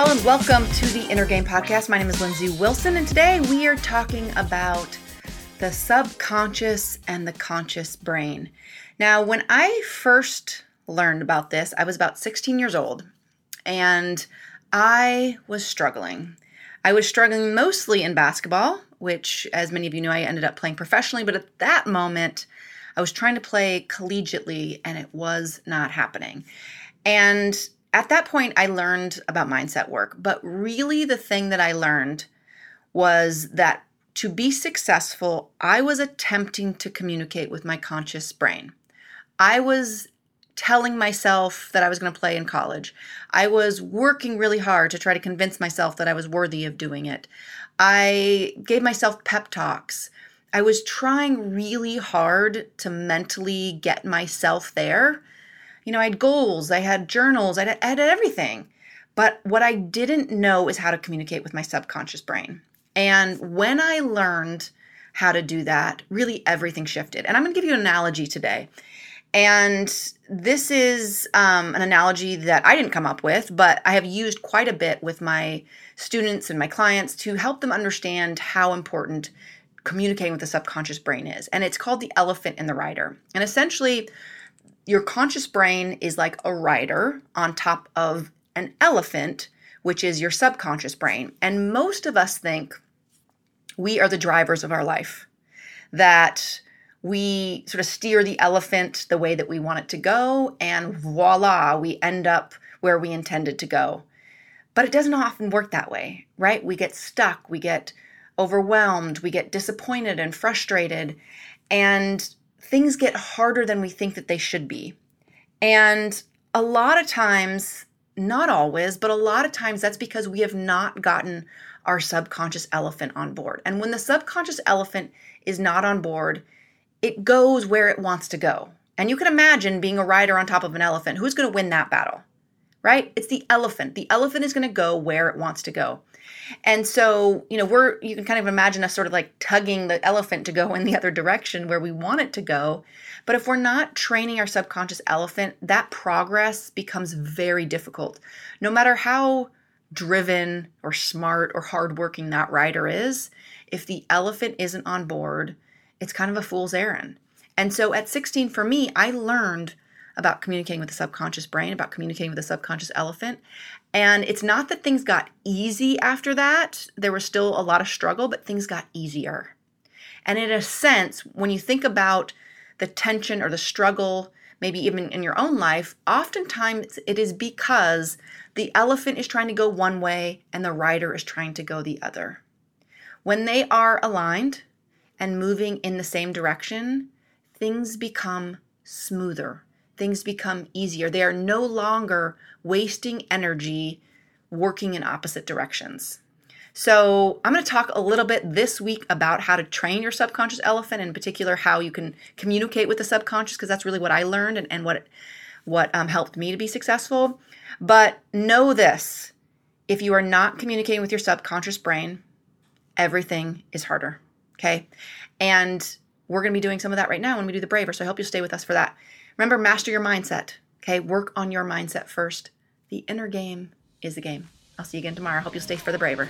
Hello and welcome to the Inner Game Podcast. My name is Lindsey Wilson, and today we are talking about the subconscious and the conscious brain. Now, when I first learned about this, I was about 16 years old, and I was struggling. I was struggling mostly in basketball, which, as many of you know, I ended up playing professionally, but at that moment, I was trying to play collegiately and it was not happening. And at that point, I learned about mindset work. But really, the thing that I learned was that to be successful, I was attempting to communicate with my conscious brain. I was telling myself that I was going to play in college. I was working really hard to try to convince myself that I was worthy of doing it. I gave myself pep talks. I was trying really hard to mentally get myself there. You know, I had goals, I had journals, I had, everything. But what I didn't know is how to communicate with my subconscious brain. And when I learned how to do that, really everything shifted. And I'm going to give you an analogy today. And this is um, an analogy that I didn't come up with, but I have used quite a bit with my students and my clients to help them understand how important communicating with the subconscious brain is. And it's called the elephant in the rider. And essentially, your conscious brain is like a rider on top of an elephant, which is your subconscious brain. And most of us think we are the drivers of our life, that we sort of steer the elephant the way that we want it to go, and voila, we end up where we intended to go. But it doesn't often work that way, right? We get stuck, we get overwhelmed, we get disappointed and frustrated, and things get harder than we think that they should be. And a lot of times, not always, but a lot of times that's because we have not gotten our subconscious elephant on board. And when the subconscious elephant is not on board, it goes where it wants to go. And you can imagine being a rider on top of an elephant. Who's going to win that battle? Right? It's the elephant. The elephant is going to go where it wants to go. And so, you know, we're, you can kind of imagine us sort of like tugging the elephant to go in the other direction where we want it to go. But if we're not training our subconscious elephant, that progress becomes very difficult. No matter how driven or smart or hardworking that rider is, if the elephant isn't on board, it's kind of a fool's errand. And so at 16, for me, I learned about communicating with the subconscious brain, about communicating with the subconscious elephant. And it's not that things got easy after that, there was still a lot of struggle, but things got easier. And in a sense, when you think about the tension or the struggle, maybe even in your own life, oftentimes it is because the elephant is trying to go one way and the rider is trying to go the other. When they are aligned, and moving in the same direction, things become smoother. Things become easier. They are no longer wasting energy working in opposite directions. So, I'm going to talk a little bit this week about how to train your subconscious elephant, in particular, how you can communicate with the subconscious, because that's really what I learned and, and what, what um, helped me to be successful. But know this if you are not communicating with your subconscious brain, everything is harder. Okay. And we're going to be doing some of that right now when we do the braver. So I hope you'll stay with us for that. Remember, master your mindset. Okay. Work on your mindset first. The inner game is the game. I'll see you again tomorrow. Hope you'll stay for the braver.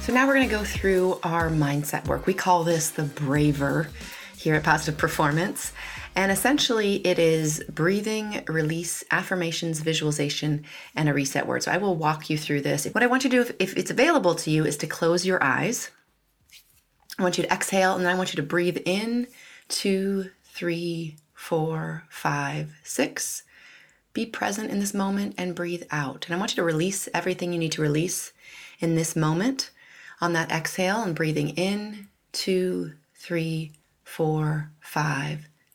So now we're going to go through our mindset work. We call this the braver here at Positive Performance. And essentially, it is breathing, release, affirmations, visualization, and a reset word. So I will walk you through this. What I want you to do, if, if it's available to you, is to close your eyes. I want you to exhale, and then I want you to breathe in two, three, four, five, six. Be present in this moment and breathe out. And I want you to release everything you need to release in this moment on that exhale and breathing in two, three, four, five,